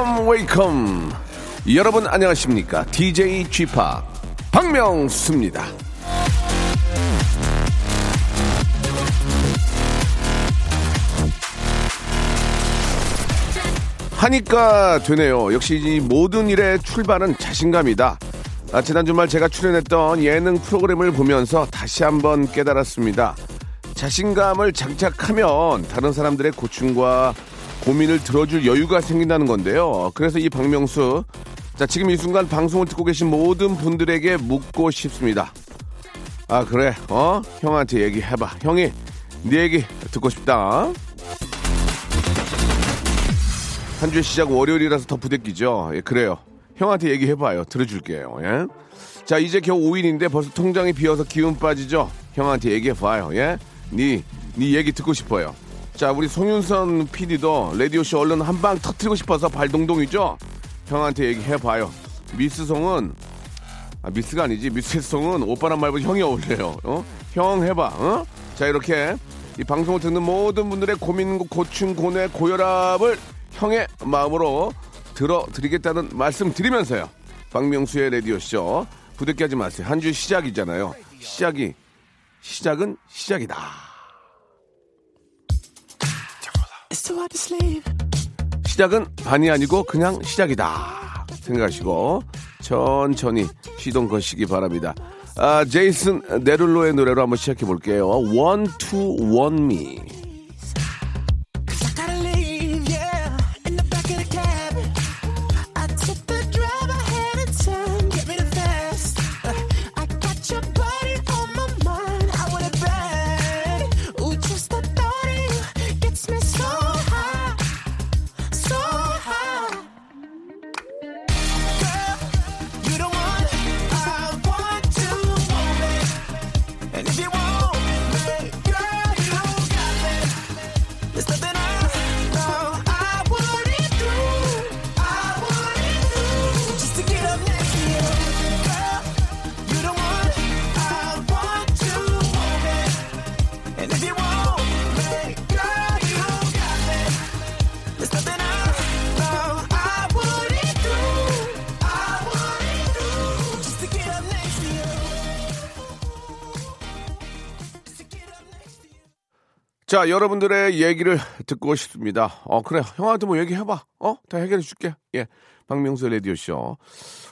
Welcome, welcome. 여러분 안녕하십니까? DJ Chip 박명수입니다. 하니까 되네요. 역시 이 모든 일의 출발은 자신감이다. 아, 지난 주말 제가 출연했던 예능 프로그램을 보면서 다시 한번 깨달았습니다. 자신감을 장착하면 다른 사람들의 고충과 고민을 들어줄 여유가 생긴다는 건데요. 그래서 이 박명수, 자, 지금 이 순간 방송을 듣고 계신 모든 분들에게 묻고 싶습니다. 아, 그래, 어? 형한테 얘기해봐. 형이 네 얘기 듣고 싶다. 한 주의 시작 월요일이라서 더 부대끼죠. 예, 그래요. 형한테 얘기해봐요. 들어줄게요. 예? 자, 이제 겨우 5일인데 벌써 통장이 비어서 기운 빠지죠? 형한테 얘기해봐요. 예? 니, 니 얘기 듣고 싶어요. 자, 우리 송윤선 PD도 라디오쇼 얼른 한 방 터트리고 싶어서 발동동이죠? 형한테 얘기해봐요. 미스송은, 아, 미스가 아니지. 미스송은 오빠란 말보다 형이 어울려요. 어? 형 해봐. 어? 자, 이렇게 이 방송을 듣는 모든 분들의 고민, 고충, 고뇌, 고혈압을 형의 마음으로 들어드리겠다는 말씀 드리면서요. 박명수의 라디오쇼 부대끼 하지 마세요. 한 주 시작이잖아요. 시작이 시작은 시작이다. 시작은 반이 아니고 그냥 시작이다. 생각하시고 천천히 시동 거시기 바랍니다. 아, 제이슨 네룰로의 노래로 한번 시작해 볼게요. One to One Me. 자, 여러분들의 얘기를 듣고 싶습니다. 어, 그래. 형한테 뭐 얘기해봐. 어? 다 해결해 줄게. 예. 박명수 라디오쇼.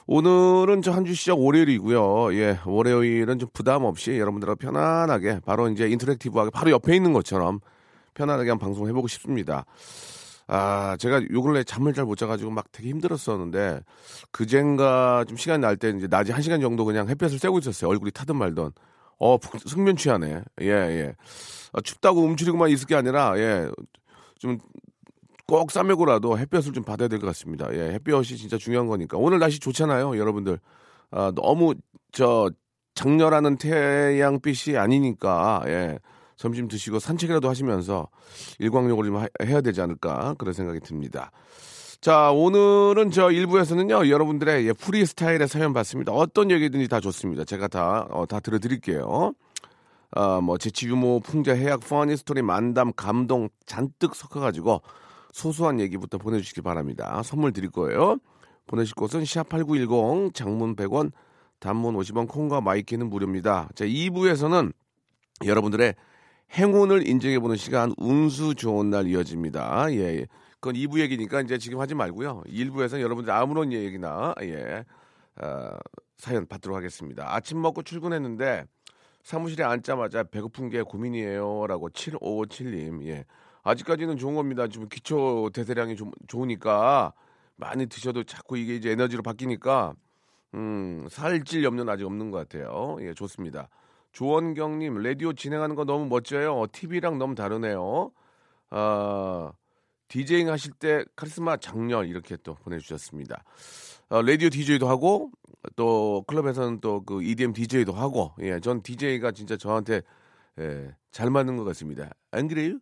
오늘은 저 한 주 시작 월요일이고요. 예. 월요일은 좀 부담 없이 여러분들하고 편안하게 바로 이제 인터랙티브하게 바로 옆에 있는 것처럼 편안하게 한 방송 해보고 싶습니다. 아, 제가 요 근래 잠을 잘 못 자가지고 막 되게 힘들었었는데, 그젠가 좀 시간 날 때 이제 낮에 한 시간 정도 그냥 햇볕을 쐬고 있었어요. 얼굴이 타든 말든. 어, 숙면 취하네. 예, 예. 아, 춥다고 움츠리고만 있을 게 아니라, 예. 좀 꼭 싸매고라도 햇볕을 좀 받아야 될 것 같습니다. 예, 햇볕이 진짜 중요한 거니까. 오늘 날씨 좋잖아요, 여러분들. 아, 너무 저 장렬하는 태양빛이 아니니까, 예. 점심 드시고 산책이라도 하시면서 일광욕을 좀 해야 되지 않을까 그런 생각이 듭니다. 자, 오늘은 저 1부에서는요, 여러분들의 예, 프리스타일의 사연 받습니다. 어떤 얘기든지 다 좋습니다. 제가 다, 어, 다 들어드릴게요. 아, 뭐, 재치, 유머, 풍자, 해학, funny story, 만담, 감동 잔뜩 섞어가지고 소소한 얘기부터 보내주시기 바랍니다. 선물 드릴 거예요. 보내실 곳은 샵8910, 장문 100원, 단문 50원, 콩과 마이케이는 무료입니다. 자, 2부에서는 여러분들의 행운을 인정해보는 시간, 운수 좋은 날 이어집니다. 예, 예. 그건 2부 얘기니까 이제 지금 하지 말고요. 1부에서는 여러분들 아무런 얘기나, 예, 어, 사연 받도록 하겠습니다. 아침 먹고 출근했는데 사무실에 앉자마자 배고픈 게 고민이에요. 라고 7557님, 예. 아직까지는 좋은 겁니다. 지금 기초 대사량이 좀 좋으니까 많이 드셔도 자꾸 이게 이제 에너지로 바뀌니까, 음, 살찔 염려는 아직 없는 것 같아요. 예, 좋습니다. 조원경님, 라디오 진행하는 거 너무 멋져요. TV랑 너무 다르네요. 아, 디제잉 하실 때 카리스마 장렬 이렇게 또 보내주셨습니다. 어, 라디오 DJ도 하고 또 클럽에서는 또 그 EDM DJ도 하고 예, 전 DJ가 진짜 저한테 예, 잘 맞는 것 같습니다. 안 그래요?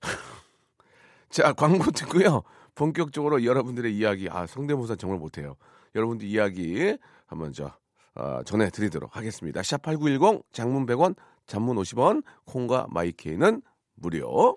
자, 광고 듣고요. 본격적으로 여러분들의 이야기, 아, 성대모사 정말 못해요. 여러분들 이야기 한번 저, 어, 전해드리도록 하겠습니다. 샵 8910, 장문 100원, 장문 50원, 콩과 마이케이는 무료.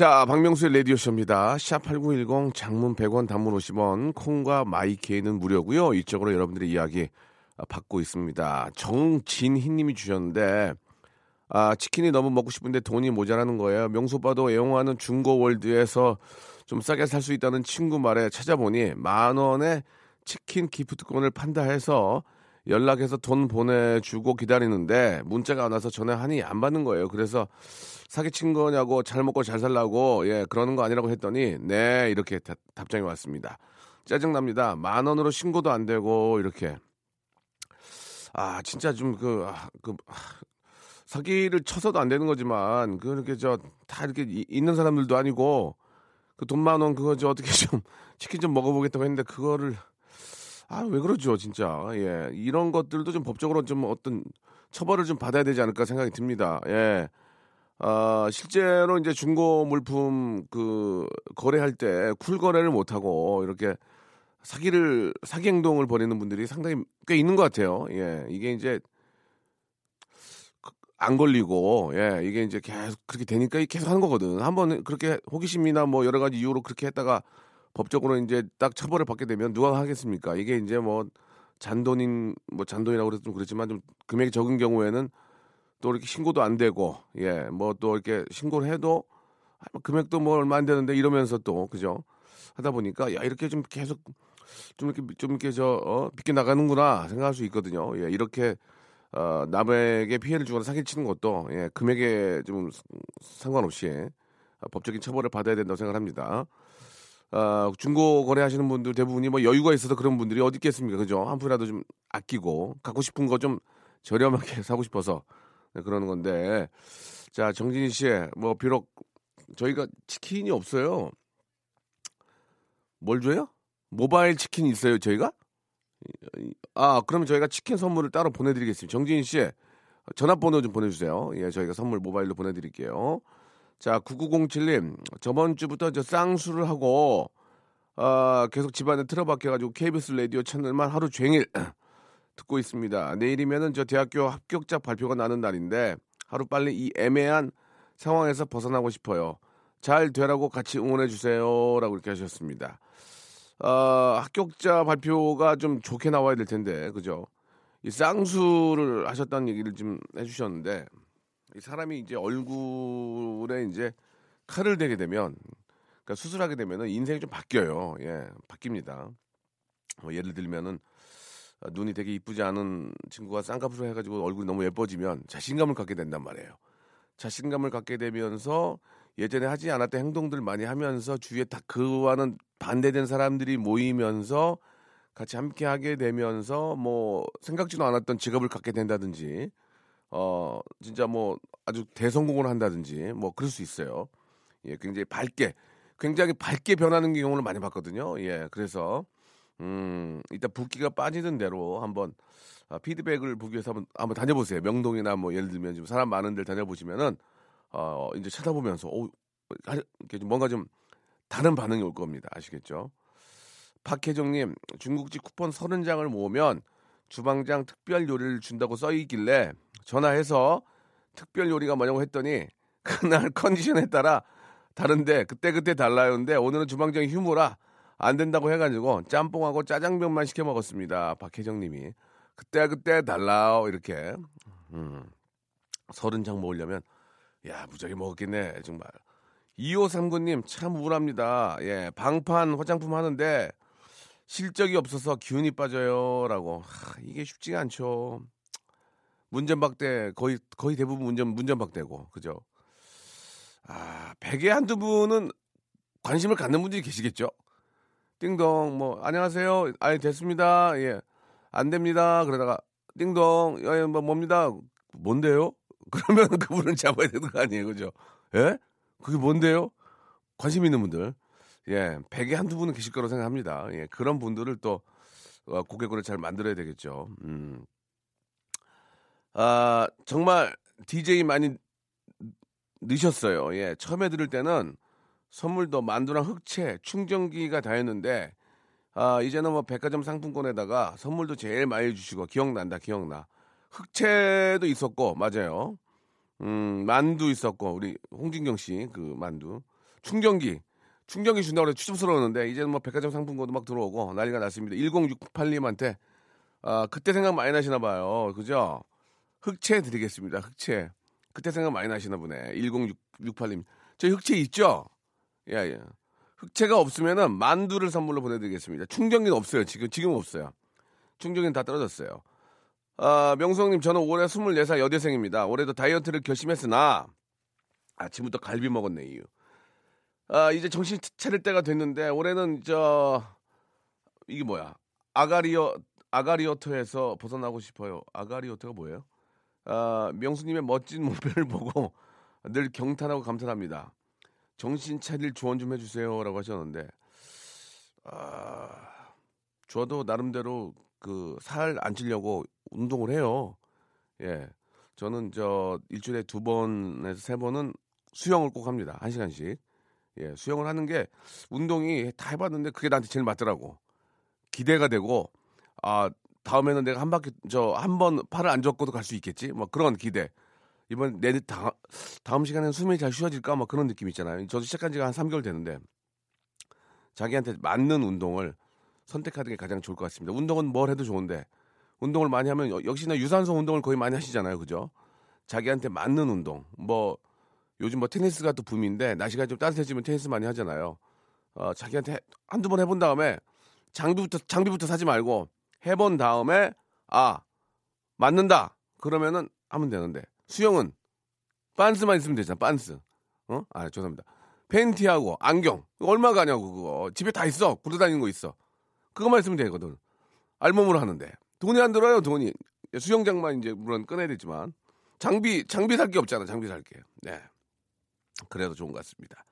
자, 박명수의 라디오쇼입니다. 샵8910 장문 100원 단문 50원 콩과 마이케이는 무료고요. 이쪽으로 여러분들의 이야기 아, 받고 있습니다. 정진희 님이 주셨는데 아, 치킨이 너무 먹고 싶은데 돈이 모자라는 거예요. 명수 오빠도 애용하는 중고월드에서 좀 싸게 살 수 있다는 친구 말에 찾아보니 만 원에 치킨 기프트콘을 판다 해서 연락해서 돈 보내주고 기다리는데 문자가 안 와서 전화하니 안 받는 거예요. 그래서 사기친 거냐고 잘 먹고 잘 살라고 예 그러는 거 아니라고 했더니 네 이렇게 다- 답장이 왔습니다. 짜증납니다. 만 원으로 신고도 안 되고 이렇게 아 진짜 좀그 그, 아, 사기를 쳐서도 안 되는 거지만 그렇게 저 다 이렇게 이- 있는 사람들도 아니고 그 돈 만 원 그거 저 어떻게 좀 치킨 좀 먹어보겠다고 했는데 그거를 아 왜 그러죠 진짜 예 이런 것들도 좀 법적으로 좀 어떤 처벌을 좀 받아야 되지 않을까 생각이 듭니다 예 아, 실제로 이제 중고 물품 그 거래할 때 쿨 거래를 못 하고 이렇게 사기를 사기 행동을 벌이는 분들이 상당히 꽤 있는 것 같아요. 예, 이게 이제 그- 안 걸리고 예, 이게 이제 계속 그렇게 되니까 계속 하는 거거든. 한번 그렇게 호기심이나 뭐 여러 가지 이유로 그렇게 했다가 법적으로 이제 딱 처벌을 받게 되면 누가 하겠습니까? 이게 이제 뭐 잔돈인 뭐 잔돈이라고 그래서 좀 그렇지만 좀 금액이 적은 경우에는 또 이렇게 신고도 안 되고 예 뭐 또 이렇게 신고를 해도 아, 뭐 금액도 뭐 얼마 안 되는데 이러면서 또 그죠 하다 보니까 야 이렇게 좀 계속 좀 이렇게 좀 이렇게 저 어, 빗겨 나가는구나 생각할 수 있거든요 예 이렇게 어, 남에게 피해를 주거나 사기 치는 것도 예 금액에 좀 상관없이 어, 법적인 처벌을 받아야 된다고 생각합니다. 아, 중고 거래하시는 분들 대부분이 뭐 여유가 있어서 그런 분들이 어디 있겠습니까? 그죠? 한 푼이라도 좀 아끼고 갖고 싶은 거 좀 저렴하게 사고 싶어서 네, 그러는 건데 자 정진희 씨뭐 비록 저희가 치킨이 없어요. 뭘 줘요? 모바일 치킨 있어요 저희가? 아 그러면 저희가 치킨 선물을 따로 보내드리겠습니다. 정진희 씨 전화번호 좀 보내주세요. 예 저희가 선물 모바일로 보내드릴게요. 자 9907님 저번 주부터 저 쌍수를 하고 아 계속 집안에 틀어박혀가지고 KBS 라디오 채널만 하루 종일 듣고 있습니다. 내일이면은 저 대학교 합격자 발표가 나는 날인데 하루 빨리 이 애매한 상황에서 벗어나고 싶어요. 잘 되라고 같이 응원해 주세요라고 이렇게 하셨습니다. 어, 합격자 발표가 좀 좋게 나와야 될 텐데 그죠? 이 쌍수를 하셨다는 얘기를 좀 해주셨는데 이 사람이 이제 얼굴에 이제 칼을 대게 되면 그러니까 수술하게 되면은 인생이 좀 바뀌어요. 예, 바뀝니다. 뭐 예를 들면은 어, 눈이 되게 이쁘지 않은 친구가 쌍꺼풀을 해가지고 얼굴이 너무 예뻐지면 자신감을 갖게 된단 말이에요. 자신감을 갖게 되면서 예전에 하지 않았던 행동들 많이 하면서 주위에 다 그와는 반대된 사람들이 모이면서 같이 함께 하게 되면서 뭐 생각지도 않았던 직업을 갖게 된다든지 어 진짜 뭐 아주 대성공을 한다든지 뭐 그럴 수 있어요. 예, 굉장히 밝게 굉장히 밝게 변하는 경우를 많이 봤거든요. 예, 그래서 음, 이따 붓기가 빠지는 대로 한번 아, 피드백을 보기 위해서 한번, 한번 다녀보세요. 명동이나 뭐 예를 들면 지금 사람 많은 데 다녀보시면은 어, 이제 쳐다보면서 오, 뭔가 좀 다른 반응이 올 겁니다. 아시겠죠? 박혜정님, 중국집 쿠폰 30장을 모으면 주방장 특별 요리를 준다고 써있길래 전화해서 특별 요리가 뭐냐고 했더니 그날 컨디션에 따라 다른데 그때그때 달라요는데 오늘은 주방장이 휴무라 안 된다고 해가지고 짬뽕하고 짜장면만 시켜 먹었습니다. 박혜정님이 그때 그때 달라요 이렇게 음, 서른 장 먹으려면 야 무지하게 먹었겠네 정말 2539님 참 우울합니다. 예 방판 화장품 하는데 실적이 없어서 기운이 빠져요라고 하, 이게 쉽지가 않죠. 문전박대 거의 거의 대부분 문전 문전박대고 그죠? 아 백에 한두 분은 관심을 갖는 분들이 계시겠죠. 띵동 뭐 안녕하세요. 아예 됐습니다. 예. 안 됩니다. 그러다가 띵동 예, 뭐 뭡니다. 뭔데요? 그러면 그분은 잡아야 되는 거 아니에요. 그죠? 예? 그게 뭔데요? 관심 있는 분들. 예. 백에 한두 분은 계실 거라고 생각합니다. 예. 그런 분들을 또 어, 고객으로 잘 만들어야 되겠죠. 음. 아, 정말 DJ 많이 넣으셨어요. 예. 처음에 들을 때는 선물도 만두랑 흑채, 충전기가 다였는데 아, 이제는 뭐 백화점 상품권에다가 선물도 제일 많이 주시고 기억난다. 기억나. 흑채도 있었고 맞아요. 음, 만두 있었고 우리 홍진경 씨 그 만두. 충전기. 충전기 준다고 해서 추접스러웠는데 이제는 뭐 백화점 상품권도 막 들어오고 난리가 났습니다. 1068님한테 아, 그때 생각 많이 나시나 봐요. 그죠? 흑채 드리겠습니다. 흑채. 그때 생각 많이 나시나 보네. 1068님. 저희 흑채 있죠? 예, 예. 흑채가 없으면은 만두를 선물로 보내드리겠습니다. 충전기는 없어요. 지금, 지금 없어요. 충전기는 다 떨어졌어요. 아, 명성님, 저는 올해 24살 여대생입니다. 올해도 다이어트를 결심했으나 아침부터 갈비 먹었네, 이유. 아, 이제 정신 차릴 때가 됐는데 올해는 저 이게 뭐야? 아가리어 아가리오터에서 벗어나고 싶어요. 아가리오터가 뭐예요? 아, 명수님의 멋진 목표를 보고 늘 경탄하고 감탄합니다. 정신 차릴 조언 좀 해주세요라고 하셨는데, 아, 저도 나름대로 그 살 안 찌려고 운동을 해요. 예, 저는 저 일주일에 두 번에서 세 번은 수영을 꼭 합니다. 한 시간씩. 예, 수영을 하는 게 운동이 다 해봤는데 그게 나한테 제일 맞더라고. 기대가 되고 아 다음에는 내가 한 바퀴 저 한 번 팔을 안 젓고도 갈 수 있겠지. 뭐 그런 기대. 이번 내 다, 다음 시간에는 숨이 잘 쉬어질까? 뭐 그런 느낌 있잖아요. 저도 시작한 지가 한 3개월 되는데 자기한테 맞는 운동을 선택하는 게 가장 좋을 것 같습니다. 운동은 뭘 해도 좋은데 운동을 많이 하면 여- 역시나 유산소 운동을 거의 많이 하시잖아요. 그죠? 자기한테 맞는 운동. 뭐 요즘 뭐 테니스가 또 붐인데 날씨가 좀 따뜻해지면 테니스 많이 하잖아요. 어, 자기한테 한두 번 해본 다음에 장비부터 장비부터 사지 말고 해본 다음에 아 맞는다 그러면은 하면 되는데 수영은 빤스만 있으면 되잖아 빤스. 어? 아 죄송합니다. 팬티하고 안경. 얼마 가냐고 그거. 집에 다 있어. 굴러 다니는 거 있어. 그것만 있으면 되거든. 알몸으로 하는데. 돈이 안 들어요 돈이. 수영장만 이제 물론 꺼내야 되지만. 장비 장비 살 게 없잖아 장비 살 게. 네. 그래도 좋은 것 같습니다.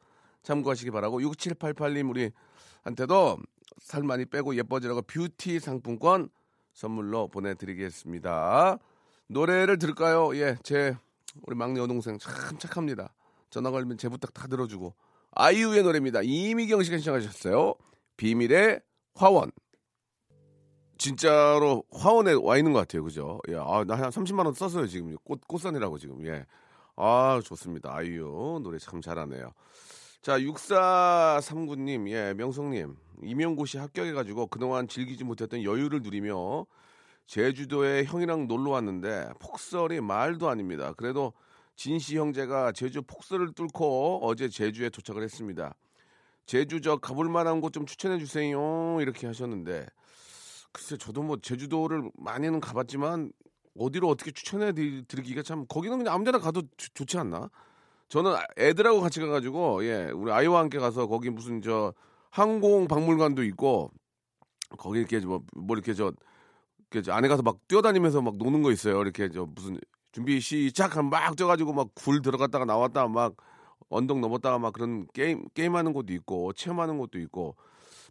참고하시기 바라고 6788님 우리 한테도 살 많이 빼고 예뻐지라고 뷰티 상품권 선물로 보내드리겠습니다. 노래를 들을까요? 예, 제 우리 막내 여동생 참 착합니다. 전화 걸면 제 부탁 다 들어주고 아이유의 노래입니다. 이미경 씨가 신청하셨어요. 비밀의 화원. 진짜로 화원에 와 있는 것 같아요, 그죠? 예, 아, 나 한 30만 원 썼어요 지금 꽃 꽃산이라고 지금 예, 아 좋습니다. 아이유 노래 참 잘하네요. 자, 6439님, 예, 명성님, 임용고시 합격해가지고 그동안 즐기지 못했던 여유를 누리며 제주도에 형이랑 놀러 왔는데 폭설이 말도 아닙니다. 그래도 진씨 형제가 제주 폭설을 뚫고 어제 제주에 도착을 했습니다. 제주 저 가볼 만한 곳 좀 추천해 주세요. 이렇게 하셨는데 글쎄 저도 뭐 제주도를 많이는 가봤지만 어디로 어떻게 추천해 드리- 드리기가 참 거기는 그냥 아무데나 가도 좋- 좋지 않나? 저는 애들하고 같이 가가지고 예 우리 아이와 함께 가서 거기 무슨 저 항공 박물관도 있고 거기 이렇게 뭐, 뭐 이렇게 저 안에 가서 막 뛰어다니면서 막 노는 거 있어요. 이렇게 저 무슨 준비 시작 하면 막 뛰어가지고 막 굴 들어갔다가 나왔다 막 언덕 넘었다가 막 그런 게임 게임하는 곳도 있고 체험하는 곳도 있고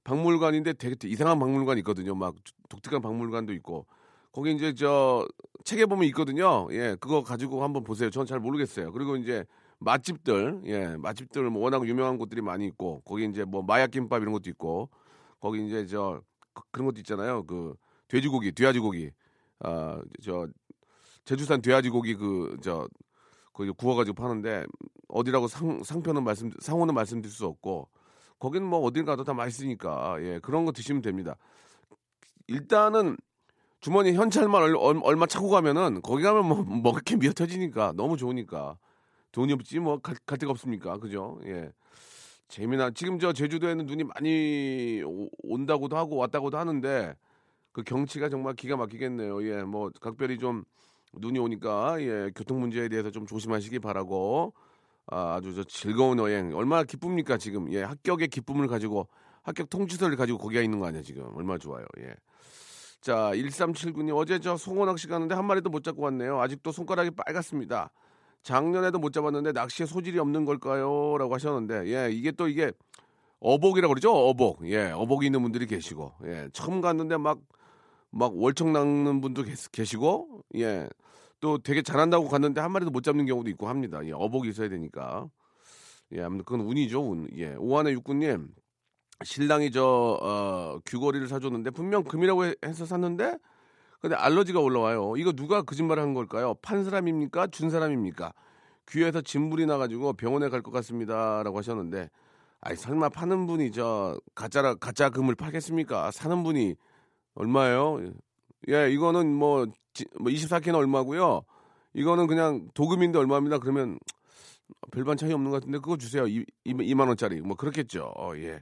박물관인데 되게 이상한 박물관 있거든요. 막 독특한 박물관도 있고 거기 이제 저 책에 보면 있거든요. 예, 그거 가지고 한번 보세요. 전잘 모르겠어요. 그리고 이제 맛집들, 예, 맛집들 뭐 워낙 유명한 곳들이 많이 있고 거기 이제 뭐 마약 김밥 이런 것도 있고 거기 이제 저 그- 그런 것도 있잖아요. 그 돼지고기, 돼지고기, 아 저 제주산 돼지고기 그저 거기 구워가지고 파는데 어디라고 상 상표는 말씀 상호는 말씀드릴 수 없고 거기는 뭐 어딜 가도 다 맛있으니까 예 그런 거 드시면 됩니다. 일단은 주머니 현찰만 얼, 얼- 얼마 차고 가면은 거기 가면 뭐 먹을 게 미어 터지니까 너무 좋으니까. 돈이 없지 뭐갈 데가 없습니까? 그죠? 예. 재미나 지금 저 제주도에는 눈이 많이 오- 온다고도 하고 왔다고도 하는데 그 경치가 정말 기가 막히겠네요 예 뭐 각별히 좀 눈이 오니까 예 교통 문제에 대해서 좀 조심하시기 바라고 아, 아주 저 즐거운 여행 얼마나 기쁩니까 지금 예 합격의 기쁨을 가지고 합격 통지서를 가지고 거기가 있는 거 아니야, 지금. 얼마나 좋아요. 예. 자, 1379님, 어제 저 송어 낚시 가는데 한 마리도 못 잡고 왔네요. 아직도 손가락이 빨갛습니다. 작년에도 못 잡았는데 낚시에 소질이 없는 걸까요? 라고 하셨는데, 예, 이게 또 이게 어복이라고 그러죠? 어복. 예, 어복이 있는 분들이 계시고, 예, 처음 갔는데 막, 막 월척 낚는 분도 계시- 계시고, 예, 또 되게 잘한다고 갔는데 한 마리도 못 잡는 경우도 있고 합니다. 예, 어복이 있어야 되니까. 예, 아무튼 그건 운이죠, 운. 예, 오한의 육군님, 신랑이 저, 어, 귀걸이를 사줬는데 분명 금이라고 해- 해서 샀는데 근데 알러지가 올라와요. 이거 누가 거짓말을 한 걸까요? 판 사람입니까? 준 사람입니까? 귀에서 진물이 나가지고 병원에 갈 것 같습니다 라고 하셨는데, 아니 설마 파는 분이 저 가짜라 가짜 금을 팔겠습니까? 사는 분이 얼마예요? 예, 이거는 뭐, 지, 뭐 24K는 얼마고요. 이거는 그냥 도금인데 얼마입니다. 그러면 별반 차이 없는 것 같은데 그거 주세요. 이, 이, 2만 원짜리 뭐 그렇겠죠. 어, 예.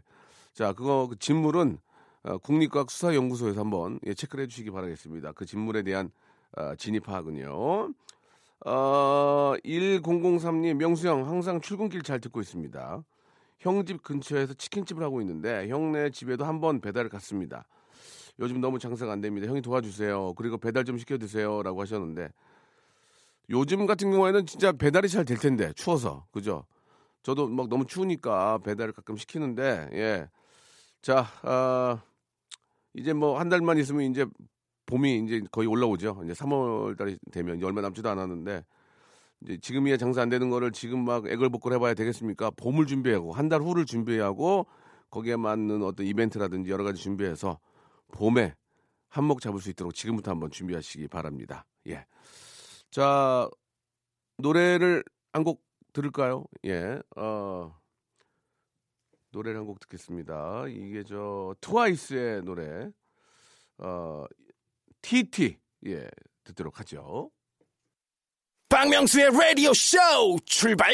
자, 그거 그 진물은 어, 국립과학 수사연구소에서 한번 예, 체크를 해주시기 바라겠습니다. 그 진물에 대한 어, 진입 파악은요. 어, 1003님, 명수형 항상 출근길 잘 듣고 있습니다. 형 집 근처에서 치킨집을 하고 있는데 형네 집에도 한번 배달을 갔습니다. 요즘 너무 장사가 안 됩니다. 형이 도와주세요. 그리고 배달 좀 시켜주세요라고 하셨는데 요즘 같은 경우에는 진짜 배달이 잘 될 텐데 추워서 그죠? 저도 막 너무 추우니까 배달을 가끔 시키는데 예. 자, 아, 이제 뭐 한 달만 있으면 이제 봄이 이제 거의 올라오죠. 이제 3월 달이 되면 이제 얼마 남지도 않았는데 이제 지금이야 장사 안 되는 거를 지금 막 애걸복걸 해봐야 되겠습니까? 봄을 준비하고 한 달 후를 준비하고 거기에 맞는 어떤 이벤트라든지 여러 가지 준비해서 봄에 한몫 잡을 수 있도록 지금부터 한번 준비하시기 바랍니다. 예. 자 노래를 한 곡 들을까요? 예. 어 노래를 한 곡 듣겠습니다. 이게 저 트와이스의 노래 어 TT 예 듣도록 하죠. 박명수의 라디오 쇼 출발!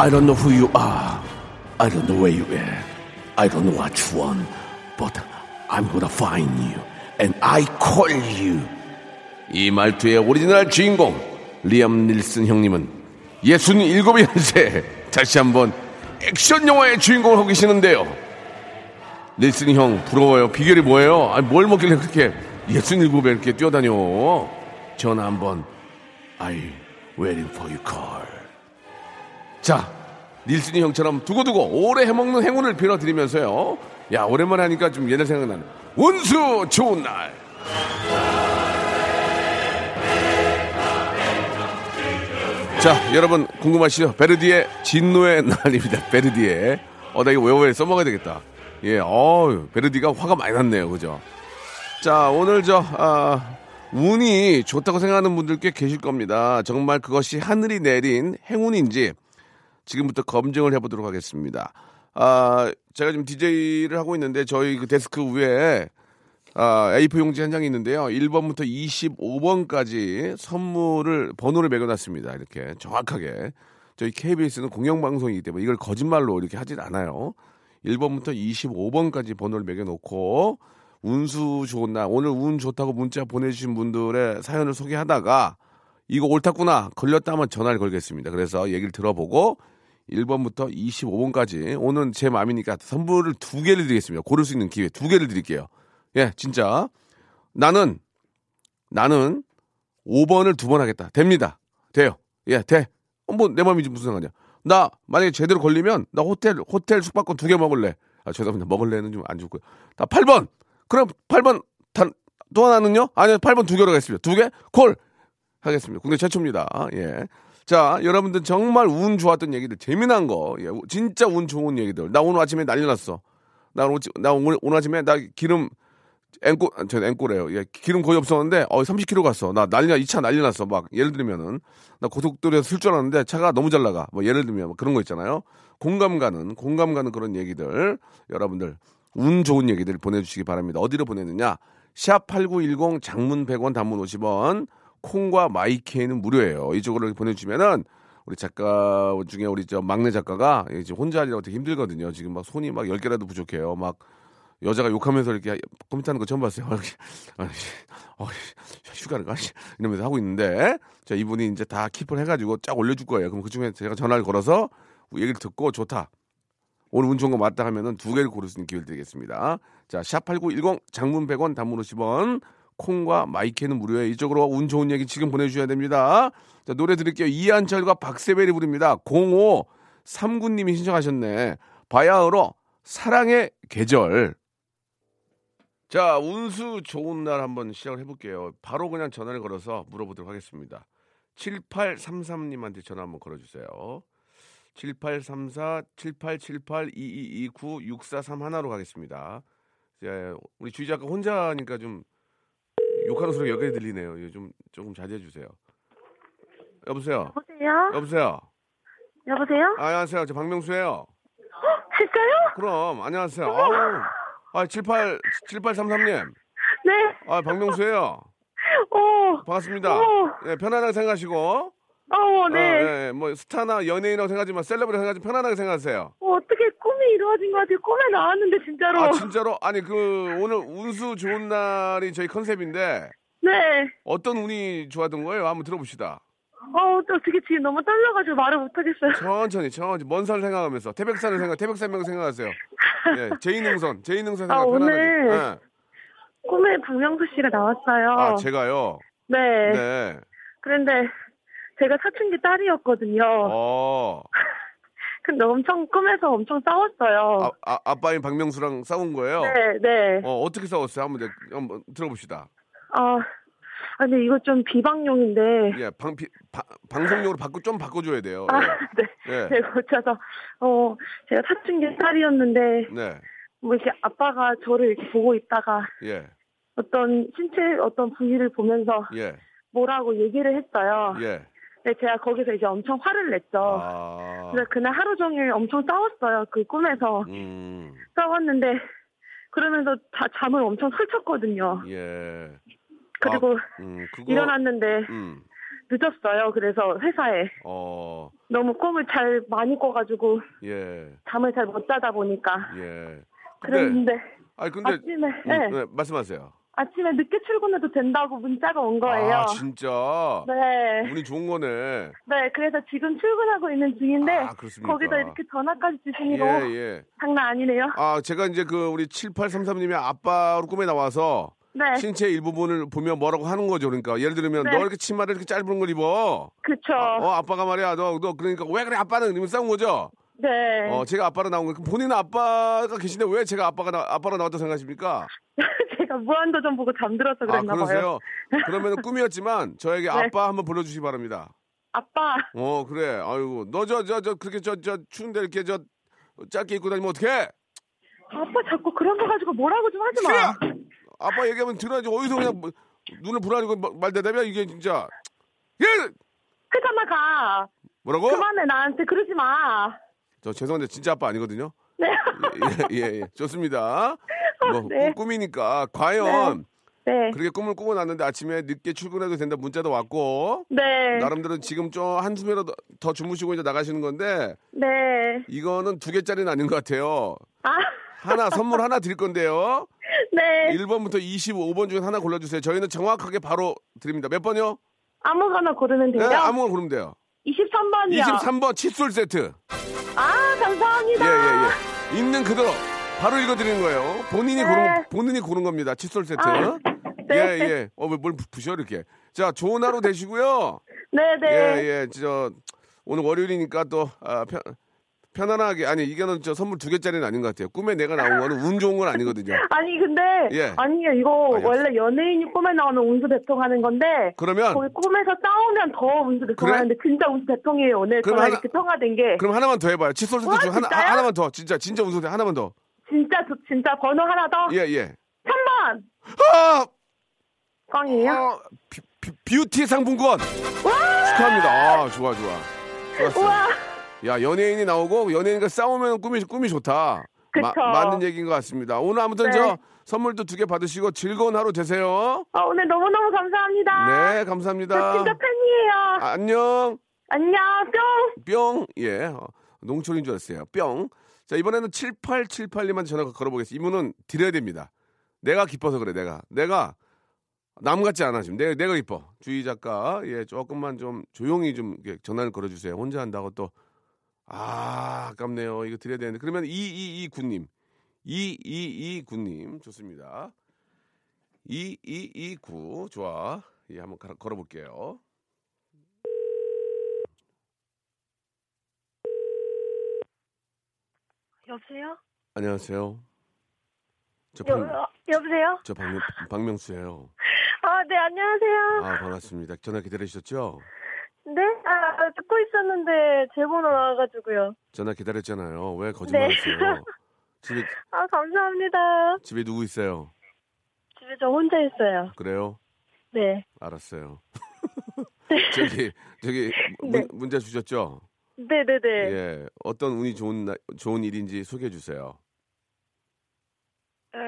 I don't know who you are. I don't know where you are. I don't know what you want. But I'm gonna find you. And I kill you. 이 말투의 오리지널 주인공 리암 닐슨 형님은 67의 연세 다시 한번 액션 영화의 주인공을 하고 계시는데요. 닐슨 형 부러워요. 비결이 뭐예요? 아니, 뭘 먹길래 그렇게 67에 이렇게 뛰어다녀. 전화 한번 I waiting for your call. 자, 닐슨이 형처럼 두고두고 오래 해먹는 행운을 빌어드리면서요. 야, 오랜만에 하니까 좀 옛날 생각나네. 운수 좋은 날. 자, 여러분 궁금하시죠? 베르디의 진노의 날입니다. 베르디의. 어, 나 이거 외워야 써먹어야 되겠다. 예, 어 베르디가 화가 많이 났네요. 그죠? 자, 오늘 저, 아, 운이 좋다고 생각하는 분들 꽤 계실 겁니다. 정말 그것이 하늘이 내린 행운인지 지금부터 검증을 해보도록 하겠습니다. 아, 제가 지금 DJ를 하고 있는데 저희 그 데스크 위에 아, A4 용지 한 장이 있는데요. 1번부터 25번까지 선물을 번호를 매겨놨습니다. 이렇게 정확하게. 저희 KBS는 공영방송이기 때문에 이걸 거짓말로 이렇게 하진 않아요. 1번부터 25번까지 번호를 매겨놓고 운수 좋은 날 오늘 운 좋다고 문자 보내주신 분들의 사연을 소개하다가 이거 옳았구나 걸렸다 하면 전화를 걸겠습니다. 그래서 얘기를 들어보고 1번부터 25번까지 오늘 제 마음이니까 선물을 두 개를 드리겠습니다. 고를 수 있는 기회 두 개를 드릴게요. 예, 진짜 나는 나는 5번을 두 번 하겠다. 됩니다. 돼요. 예, 돼. 어, 뭐내 마음이지 무슨 상관이야. 나 만약에 제대로 걸리면 나 호텔 호텔 숙박권 두 개 먹을래. 아, 죄송합니다. 먹을래는 좀 안 좋고요. 나 8번. 그럼 8번 단, 또 하나는요? 아니요, 8번 두 개로 가겠습니다. 두 개? 콜! 하겠습니다. 국내 최초입니다. 예. 자, 여러분들 정말 운 좋았던 얘기들, 재미난 거, 예, 진짜 운 좋은 얘기들. 나 오늘 아침에 난리 났어. 나 오늘, 나 오늘, 오늘 아침에 나 기름, 앵꼬, 저 앵꼬래요. 예, 기름 거의 없었는데, 어, 30km 갔어. 나 난리 나, 이차 난리 났어. 막, 예를 들면은, 나 고속도로에서 쓸 줄 알았는데, 차가 너무 잘 나가. 뭐, 예를 들면, 뭐 그런 거 있잖아요. 공감 가는, 공감 가는 그런 얘기들, 여러분들, 운 좋은 얘기들 보내주시기 바랍니다. 어디로 보내느냐? 샵8910 장문 100원 단문 50원 콩과 마이케이는 무료예요. 이쪽으로 보내주시면은 우리 작가 중에 우리 저 막내 작가가 이제 혼자 하려고 되게 힘들거든요. 지금 막 손이 막 10개라도 부족해요. 막 여자가 욕하면서 이렇게 컴퓨터 하는 거 처음 봤어요. 휴가를 가? 이러면서 하고 있는데, 자, 이분이 이제 다 킵을 해가지고 쫙 올려줄 거예요. 그럼 그 중에 제가 전화를 걸어서 얘기를 듣고 좋다. 오늘 운 좋은 거 맞다 하면은 두 개를 고를 수 있는 기회를 드리겠습니다. 자, 샵8910 장문 100원 단문 50원 콩과 마이크는 무료에 이쪽으로 운 좋은 얘기 지금 보내주셔야 됩니다. 자, 노래 드릴게요. 이한철과 박세벨이 부릅니다. 0539님이 신청하셨네. 바야흐로 사랑의 계절. 자, 운수 좋은 날 한번 시작을 해볼게요. 바로 그냥 전화를 걸어서 물어보도록 하겠습니다. 7833님한테 전화 한번 걸어주세요. 7834-7878-2229-6431로 가겠습니다. 예, 우리 주희 작가 혼자니까 좀 욕하는 소리가 여기에 들리네요. 좀 조금 자제해 주세요. 여보세요. 여보세요? 여보세요. 여보세요? 아, 안녕하세요. 저 박명수예요. 진짜요? 그럼 안녕하세요. 아우. 아, 78 7833님. 네. 아, 박명수예요. 어. 반갑습니다. 어. 예, 편안하게 생각하시고. 어, 네. 어, 예, 뭐 스타나 연예인이라고 생각하지 마. 셀럽이라고 생각하지 편안하게 생각하세요. 어, 어떻게 꿈이 이루어진 것 같아요. 꿈에 나왔는데 진짜로. 아, 진짜로? 아니, 그 오늘 운수 좋은 날이 저희 컨셉인데 네. 어떤 운이 좋았던 거예요? 한번 들어봅시다. 어, 어떻게 지금 너무 떨려가지고 말을 못하겠어요. 천천히, 천천히 먼 산 생각하면서 태백산을 생각, 태백산명 생각하세요. 예, 제이능선, 제이능선 아, 생각 편안하게. 오늘 예. 꿈에 박명수 씨가 나왔어요. 아, 제가요. 네. 네. 그런데 제가 사춘기 딸이었거든요. 어. 근데 엄청 꿈에서 엄청 싸웠어요. 아, 아, 아빠인 박명수랑 싸운 거예요? 네, 네. 어, 어떻게 싸웠어요? 한번, 내- 한번 들어봅시다. 아, 아, 근데 이거 좀 비방용인데. 예, 방, 비, 바- 방송용으로 바꿔, 좀 바꿔줘야 돼요. 아, 네. 예. 예. 네, 고쳐서, 어, 제가 사춘기 딸이었는데, 네. 뭐 이렇게 아빠가 저를 이렇게 보고 있다가 예. 어떤 신체 어떤 부위를 보면서 예. 뭐라고 얘기를 했어요. 예. 근데 제가 거기서 이제 엄청 화를 냈죠. 아. 그래서 그날 하루 종일 엄청 싸웠어요. 그 꿈에서 음. 싸웠는데 그러면서 자, 잠을 엄청 설쳤거든요. 예. 그리고 음, 그거. 일어났는데 음. 늦었어요. 그래서 회사에 어. 너무 꿈을 잘 많이 꿔가지고 예. 잠을 잘 못 자다 보니까 예. 근데 그랬는데 아니 근데 아침에 음, 네, 네, 말씀하세요. 아침에 늦게 출근해도 된다고 문자가 온 거예요. 아, 진짜. 네. 운이 좋은 거네. 네, 그래서 지금 출근하고 있는 중인데 아? 거기다 이렇게 전화까지 주시니 예, 예. 장난 아니네요. 아, 제가 이제 그 우리 7833님의 아빠로 꿈에 나와서 네, 신체 일부분을 보면 뭐라고 하는 거죠. 그러니까 예를 들면 네. 너 이렇게 치마를 이렇게 짧은 걸 입어. 그쵸. 어, 아빠가 말이야. 너, 너 그러니까 왜 그래 아빠는 이러면 싸운 거죠. 네. 어, 제가 아빠로 나온 거. 그럼 본인은 아빠가 계신데 왜 제가 아빠가 나, 아빠로 나왔다고 생각하십니까? 제가 무한도전 보고 잠들어서 아, 그랬나 봐요. 그러세요? 그러면 꿈이었지만 저에게 아빠 한번 불러주시기 바랍니다. 아빠, 어, 그래. 아이고, 너 저 저 저 그렇게 저 저 추운데 이렇게 저 짧게 입고 다니면 어떡해? 아빠 자꾸 그런 거 가지고 뭐라고 좀 하지 마. 아빠 얘기하면 들어야지. 어디서 그냥 뭐, 눈을 불안이고 뭐, 말대답이야 이게 진짜. 예! 회사나 가. 뭐라고? 그만해 나한테 그러지 마. 저 죄송한데 진짜 아빠 아니거든요. 네. 예, 예, 예. 좋습니다. 뭐 네. 꿈- 꿈이니까 과연 네. 그렇게 꿈을 꾸고 났는데 아침에 늦게 출근해도 된다 문자도 왔고 네. 나름대로 지금 좀 한숨이라도 더 주무시고 이제 나가시는 건데 네. 이거는 두 개짜리는 아닌 것 같아요. 아, 하나 선물 하나 드릴 건데요. 네. 1번부터 25번 중에 하나 골라주세요. 저희는 정확하게 바로 드립니다. 몇 번요? 아무거나 고르면 네, 돼요. 아무거나 고르면 돼요. 23번이요. 23번 칫솔 세트. 아, 감사합니다. 예, 예, 예. 있는 그대로 바로 읽어드리는 거예요. 본인이 네. 고른, 본인이 고른 겁니다. 칫솔 세트. 아, 네. 예, 예. 어, 왜뭘 부셔, 이렇게. 자, 좋은 하루 되시고요. 네, 네. 예, 예. 저, 오늘 월요일이니까 또, 아, 편, 편안하게. 아니, 이거는 저 선물 두 개짜리는 아닌 것 같아요. 꿈에 내가 나온 거는 운 좋은 건 아니거든요. 아니 근데 예. 아니요 이거 아니, 원래 연예인이 꿈에 나오면 운수 대통하는 건데 그러면, 거기 꿈에서 싸우면 더 운수 대통하는데 진짜 운수 대통이에요 오늘 그럼 하나- 이렇게 통화된 게 그럼 하나만 더 해봐요. 칫솔 세트 와, 중 하나? 하- 하나만 더. 진짜, 진짜 운송 세 하나만 더. 진짜 저- 진짜 번호 하나 더 예, 예. 3번 아! 꽝이에요? 아, 비, 비, 뷰티 상품권 축하합니다. 아, 좋아, 좋아. 좋았어. 우와 야, 연예인이 나오고 연예인과 싸우면 꿈이 꿈이 좋다. 그쵸. 맞는 얘기인 것 같습니다. 오늘 아무튼 네. 저 선물도 두 개 받으시고 즐거운 하루 되세요. 어, 오늘 너무너무 감사합니다 네, 감사합니다. 저 진짜 팬이에요 아, 안녕. 안녕, 뿅! 뿅. 예. 어, 농촌인 줄 알았어요. 뿅. 자, 이번에는 7878님한테 전화 걸어보겠습니다. 이분은 드려야 됩니다. 내가 기뻐서 그래, 내가. 내가 남 같지 않아, 지금. 내가, 내가 기뻐. 주희 작가, 예, 조금만 좀 조용히 좀 전화를 걸어주세요. 혼자 한다고 또, 아, 아깝네요. 이거 드려야 되는데. 그러면 2229님. 2229님. 좋습니다. 2229. 좋아. 예, 한번 가- 걸어볼게요. 여보세요? 안녕하세요. 저, 여, 박, 어, 여보세요? 저 박명, 박명수예요. 아, 네, 안녕하세요. 아 반갑습니다. 전화 기다리셨죠? 네? 아, 듣고 있었는데 제 번호 나와가지고요. 전화 기다렸잖아요. 왜 거짓말하세요? 집에 아, 감사합니다. 집에 누구 있어요? 집에 저 혼자 있어요. 그래요? 네. 알았어요. 저기 저기 문, 네. 문자 주셨죠? 네네네. 예. 어떤 운이 좋은 나- 좋은 일인지 소개해 주세요. 어,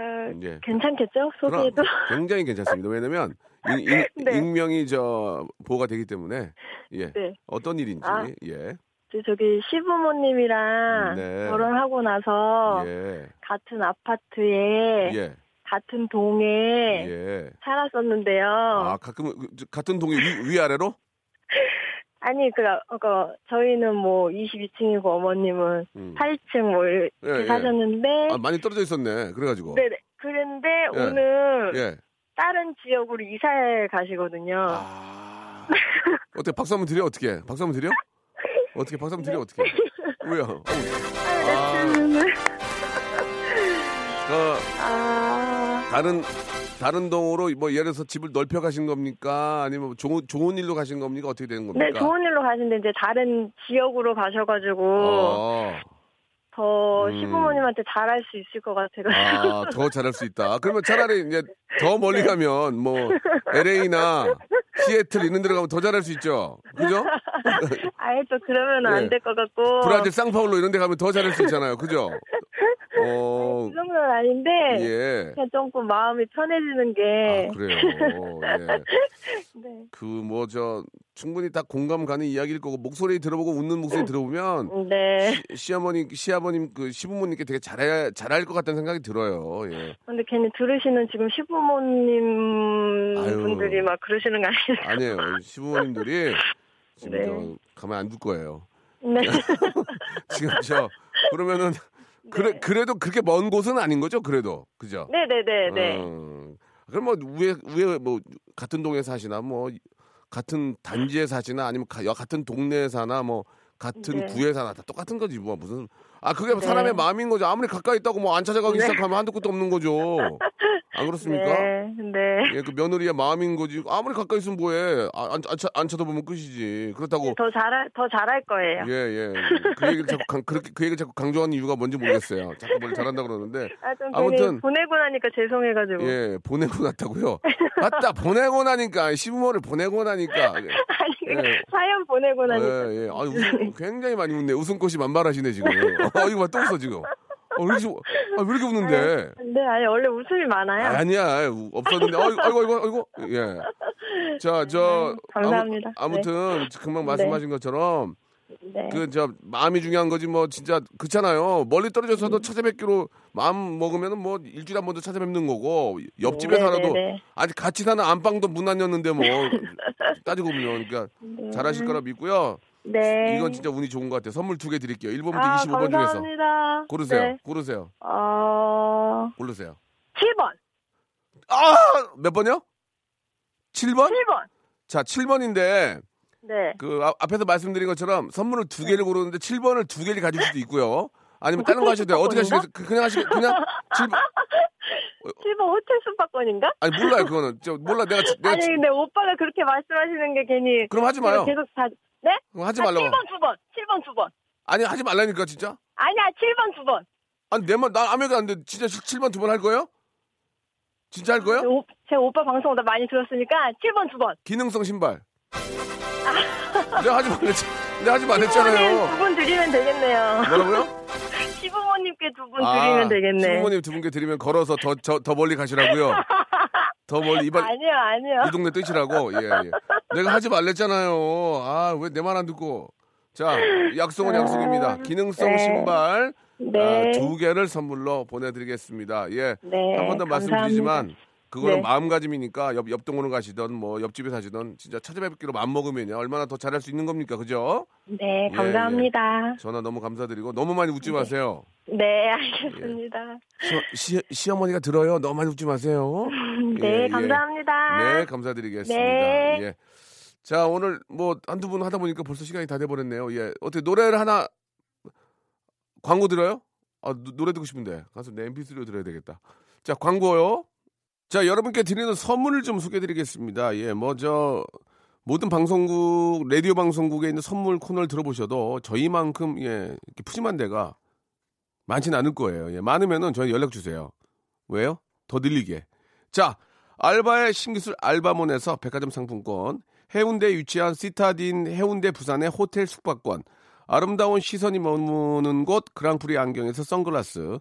예. 괜찮겠죠? 그럼 소개해도? 굉장히 괜찮습니다. 왜냐면 인, 인, 네. 익명이 저 보호가 되기 때문에 예. 네. 어떤 일인지 아. 예. 저- 저기 시부모님이랑 네. 결혼하고 나서 예. 같은 아파트에 예. 같은 동에 예. 살았었는데요. 아, 가끔 그, 저, 같은 동에 위, 위아래로? 아니 그, 그 저희는 뭐 22층이고 어머님은 음. 8층 뭐 이렇게 예, 예. 사셨는데 아, 많이 떨어져 있었네. 그래가지고. 네네. 그런데 예. 오늘 예. 다른 지역으로 이사를 가시거든요. 아. 어떻게 박수 한번 드려? 어떻게? 박수 한번 드려? 어떻게 박수 한번 드려? 어떻게? 왜요? 어, 아. 네. 그 아, 다른 다른 동으로 뭐 예를 들어서 집을 넓혀 가신 겁니까? 아니면 뭐 좋은 좋은 일로 가신 겁니까? 어떻게 되는 겁니까? 네, 좋은 일로 가신데 이제 다른 지역으로 가셔가지고 어. 더 음. 시부모님한테 잘할 수 있을 것 같아가지고. 아, 더 잘할 수 있다. 그러면 차라리 이제 더 멀리 가면 뭐 LA나 시애틀 이런 데로 가면 더 잘할 수 있죠. 그죠? 아예 또 그러면 예. 안될것 같고. 브라질 상파울로 이런 데 가면 더 잘할 수 있잖아요. 그죠? 어, 그 정도는 아닌데 예. 그냥 조금 마음이 편해지는 게. 아, 그래요. 예. 네. 그 뭐 저 충분히 다 공감 가는 이야기일 거고 목소리 들어보고 웃는 목소리 들어보면 네. 시, 시어머니 시아버님 그 시부모님께 되게 잘해 잘할 것 같다는 생각이 들어요. 예. 근데 괜히 들으시는 지금 시부모님 아유. 분들이 막 그러시는 거 아니에요? 아니에요. 시부모님들이 지금 네. 저 가만 안둘 거예요. 네. 지금 저 그러면은 그래 그래도 그렇게 먼 곳은 아닌 거죠? 그래도 그죠? 네네네 네. 음, 그럼 뭐 위에 위에 뭐 같은 동에 사시나 뭐 같은 단지에 사시나 아니면 가- 여- 같은 동네에 사나 뭐 같은 네. 구에 사나 다 똑같은 거지 뭐 무슨 아 그게 네. 사람의 마음인 거죠. 아무리 가까이 있다고 뭐 안 찾아가기 네. 시작하면 한도 끝도 없는 거죠. 안 그렇습니까? 네. 네. 예, 그 며느리의 마음인 거지. 아무리 가까이 있으면 뭐해? 아, 안, 안, 쳐- 안 쳐다보면 끝이지. 그렇다고 더 잘할 더 잘할 거예요. 예, 예. 그 얘기를 자꾸 강, 그렇게 그 얘기를 자꾸 강조하는 이유가 뭔지 모르겠어요. 자꾸 뭘 잘한다 그러는데 아, 좀 아무튼- 보내고 나니까 죄송해가지고. 예, 보내고 났다고요. 맞다. 보내고 나니까 시부모를 보내고 나니까 예, 아니 그러니까 예. 사연 보내고 나니까. 예, 예. 아, 웃음 굉장히 많이 웃네. 웃음꽃이 만발하시네 지금. 어, 이거 봐, 또 웃어 지금. 어, 왜 이렇게, 아, 왜 이렇게 웃는데? 네, 아니 원래 웃음이 많아요. 아니야, 우- 없었는데. 아이고, 아이고, 아이고, 아이고. 예. 자, 저. 네, 감사합니다. 아무, 아무튼, 금방 말씀하신 것처럼, 네. 그, 저, 마음이 중요한 거지, 뭐, 진짜, 그렇잖아요. 멀리 떨어져서도 음. 찾아뵙기로 마음 먹으면은 뭐, 일주일에 한 번도 찾아뵙는 거고, 옆집에 네, 살아도, 네, 네. 아직 같이 사는 안방도 문 안 열는데, 뭐, 따지고 보면, 그러니까, 잘하실 거라 믿고요. 네. 이건 진짜 운이 좋은 것 같아요. 선물 두 개 드릴게요. 1번부터 아, 25번 중에서. 감사합니다. 고르세요. 네. 고르세요. 어, 고르세요. 7번. 아! 몇 번이요? 7번? 7번. 자, 7번인데, 네. 그, 아- 앞에서 말씀드린 것처럼 선물을 두 개를 고르는데 7번을 두 개를 가질 수도 있고요. 아니면 다른 거 하셔도 돼요. 어떻게 하시겠어요? 그- 그냥 하시, 그냥 7번. 7번 호텔 숙박권인가? 아니, 몰라요, 그거는. 저, 몰라. 내가, 내가, 아니 근데 오빠가 그렇게 말씀하시는 게 괜히 그럼 하지 마요. 계속 다 네? 그럼 하지 아, 말라고. 7번 두 번. 7번 두 번. 아니, 하지 말라니까, 진짜. 아니야, 7번 두 번. 아니, 내 말, 나 아무래도 안 돼. 진짜 7번 두 번 할 거예요? 진짜 할 거예요? 오, 제 오빠 방송 다 많이 들었으니까 7번 두 번. 기능성 신발. 내가 하지 말랬지. 내가 하지 말랬잖아요. 두분 드리면 되겠네요. 뭐라고요? 시부모님께 두분 아, 드리면 되겠네. 시부모님 두 분께 드리면 걸어서 더, 저, 더 멀리 가시라고요. 더 멀리 이번 아니요, 아니요. 이 동네 뜨시라고. 예, 예. 내가 하지 말랬잖아요. 아, 왜 내 말 안 듣고. 자, 약속은 약속입니다. 기능성 네. 신발 네. 아, 두 개를 선물로 보내드리겠습니다. 예. 네, 한 번 더 말씀드리지만. 그거는 네. 마음가짐이니까 옆, 옆 동으로 가시던 뭐 옆집에 사시던 진짜 찾아뵙기로 마음먹으면요. 얼마나 더 잘할 수 있는 겁니까? 그죠? 네, 예, 감사합니다. 전화 너무 감사드리고 너무 많이 웃지 마세요. 네, 알겠습니다. 시, 시, 시 어머니가 들어요. 너무 많이 웃지 마세요. 네, 예, 예. 감사합니다. 네, 감사드리겠습니다. 네. 예. 자, 오늘 뭐 한두 분 하다 보니까 벌써 시간이 다 돼버렸네요. 예. 어떻게 노래를 하나 광고 들어요? 아, 노- 노래 듣고 싶은데 가서 내 MP3로 들어야 되겠다. 자, 광고요. 자, 여러분께 드리는 선물을 좀 소개해 드리겠습니다. 예, 뭐 저 모든 방송국 라디오 방송국에 있는 선물 코너를 들어보셔도 저희만큼 예 푸짐한 데가 많지는 않을 거예요. 예, 많으면은 저희 연락 주세요. 왜요? 더 늘리게. 자, 알바의 신기술 알바몬에서 백화점 상품권, 해운대에 위치한 시타딘 해운대 부산의 호텔 숙박권, 아름다운 시선이 머무는 곳 그랑프리 안경에서 선글라스,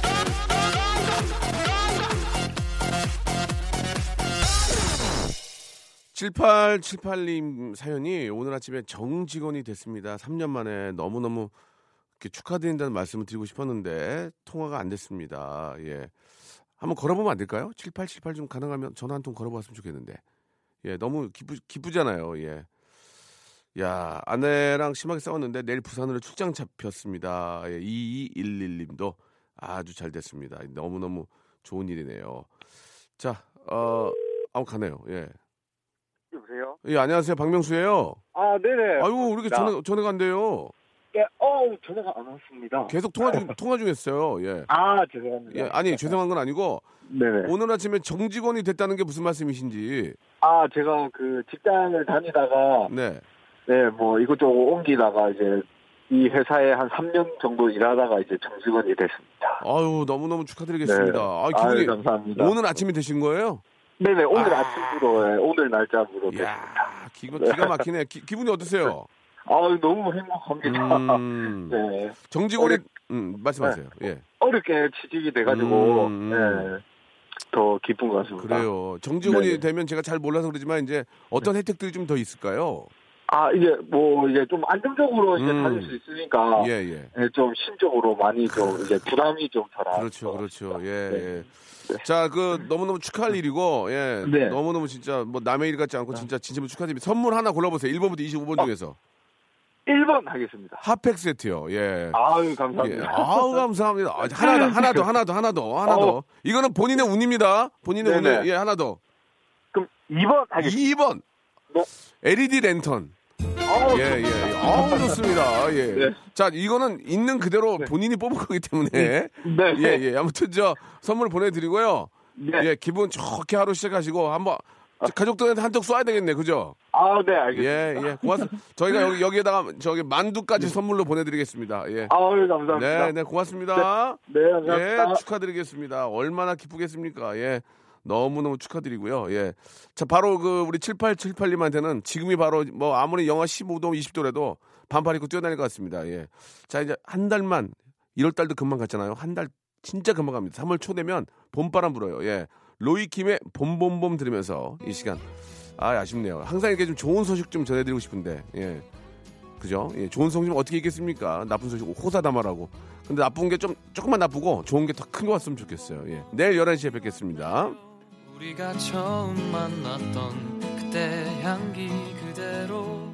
7878님 사연이 오늘 아침에 정직원이 됐습니다. 3년 만에 너무너무 축하드린다는 말씀을 드리고 싶었는데 통화가 안 됐습니다. 예. 한번 걸어보면 안 될까요? 7878 좀 가능하면 전화 한 통 걸어봤으면 좋겠는데. 예, 너무 기쁘, 기쁘잖아요. 예. 야, 아내랑 심하게 싸웠는데 내일 부산으로 출장 잡혔습니다. 예, 2211님도 아주 잘 됐습니다. 너무너무 좋은 일이네요. 자, 어, 아무 가네요. 예. 여보세요? 예, 안녕하세요. 박명수예요. 아, 네네. 아유, 나- 전화, 전화가 안 돼요? 예, 어우, 전화가 안 왔습니다. 계속 통화 중, 통화 중했어요. 예. 아, 죄송합니다. 예, 아니, 죄송한 건 아니고, 네네. 오늘 아침에 정직원이 됐다는 게 무슨 말씀이신지. 아, 제가 그 직장을 다니다가, 네. 네, 뭐 이것저것 옮기다가 이제 이 회사에 한 3년 정도 일하다가 이제 정직원이 됐습니다. 아유, 너무너무 축하드리겠습니다. 네. 아, 기분이, 아유, 감사합니다. 오늘 아침에 되신 거예요? 네네, 오늘 아. 아... 침으로 예, 오늘 날짜로 됐습니다. 이야, 기분, 기가 막히네. 기, 기분이 어떠세요? 아, 너무 행복합니다. 음, 네. 정직원이, 어렵- 음, 말씀하세요. 예. 어렵게 취직이 돼가지고, 음, 음. 네, 더 기쁜 것 같습니다. 그래요. 정직원이 네네. 되면 제가 잘 몰라서 그러지만 이제 어떤 혜택들이 좀 더 있을까요? 아, 이제 뭐 이제 좀 안정적으로 이제 음. 다닐 수 있으니까, 예, 예. 예, 좀 심적으로 많이 좀 이제 부담이 좀 덜한. 그렇죠, 것 그렇죠. 같습니다. 예, 네. 예. 자, 그 너무너무 축하할 일이고, 예. 네. 너무너무 진짜 뭐 남의 일 같지 않고 진짜 진심으로 축하드립니다. 선물 하나 골라 보세요. 1번부터 25번 어. 중에서. 1번 하겠습니다. 핫팩 세트요. 예. 아유, 예. 감사합니다. 아우 감사합니다. 아, 하나 더, 하나 더, 하나 더, 하나 더, 하나 더. 어. 이거는 본인의 운입니다. 본인의 네네. 운. 예, 하나 더. 그럼 2번 하겠습니다. 2번. 네. LED 랜턴. 아우, 예, 예. 아우 좋습니다. 예. 네. 자, 이거는 있는 그대로 본인이 뽑은 거기 때문에. 네. 예, 예. 아무튼 저 선물 보내드리고요. 네. 예, 기분 좋게 하루 시작하시고 한번 가족들한테 한턱 쏴야 되겠네, 그죠? 아, 네, 예, 알겠습니다. 예, 고맙습니다. 저희가 여기 여기에다가 저기 만두까지 선물로 보내드리겠습니다. 예. 아유, 감사합니다. 네, 네, 고맙습니다. 네, 감사합니다. 예, 축하드리겠습니다. 얼마나 기쁘겠습니까? 예. 너무너무 축하드리고요. 예. 자, 바로 그 우리 7878님한테는 지금이 바로 뭐 아무리 영하 15도, 20도라도 반팔 입고 뛰어다닐 것 같습니다. 예. 자, 이제 한 달만 1월 달도 금방 갔잖아요. 한 달 진짜 금방 갑니다. 3월 초 되면 봄바람 불어요. 예. 로이킴의 봄봄봄 들으면서 이 시간 아, 아쉽네요. 항상 이렇게 좀 좋은 소식 좀 전해드리고 싶은데, 예. 그죠? 예, 좋은 소식 어떻게 있겠습니까? 나쁜 소식 호사다마라고. 근데 나쁜 게 좀 조금만 나쁘고 좋은 게 더큰거 왔으면 좋겠어요. 예. 내일 11시에 뵙겠습니다. 우리가 처음 만났던 그때 향기 그대로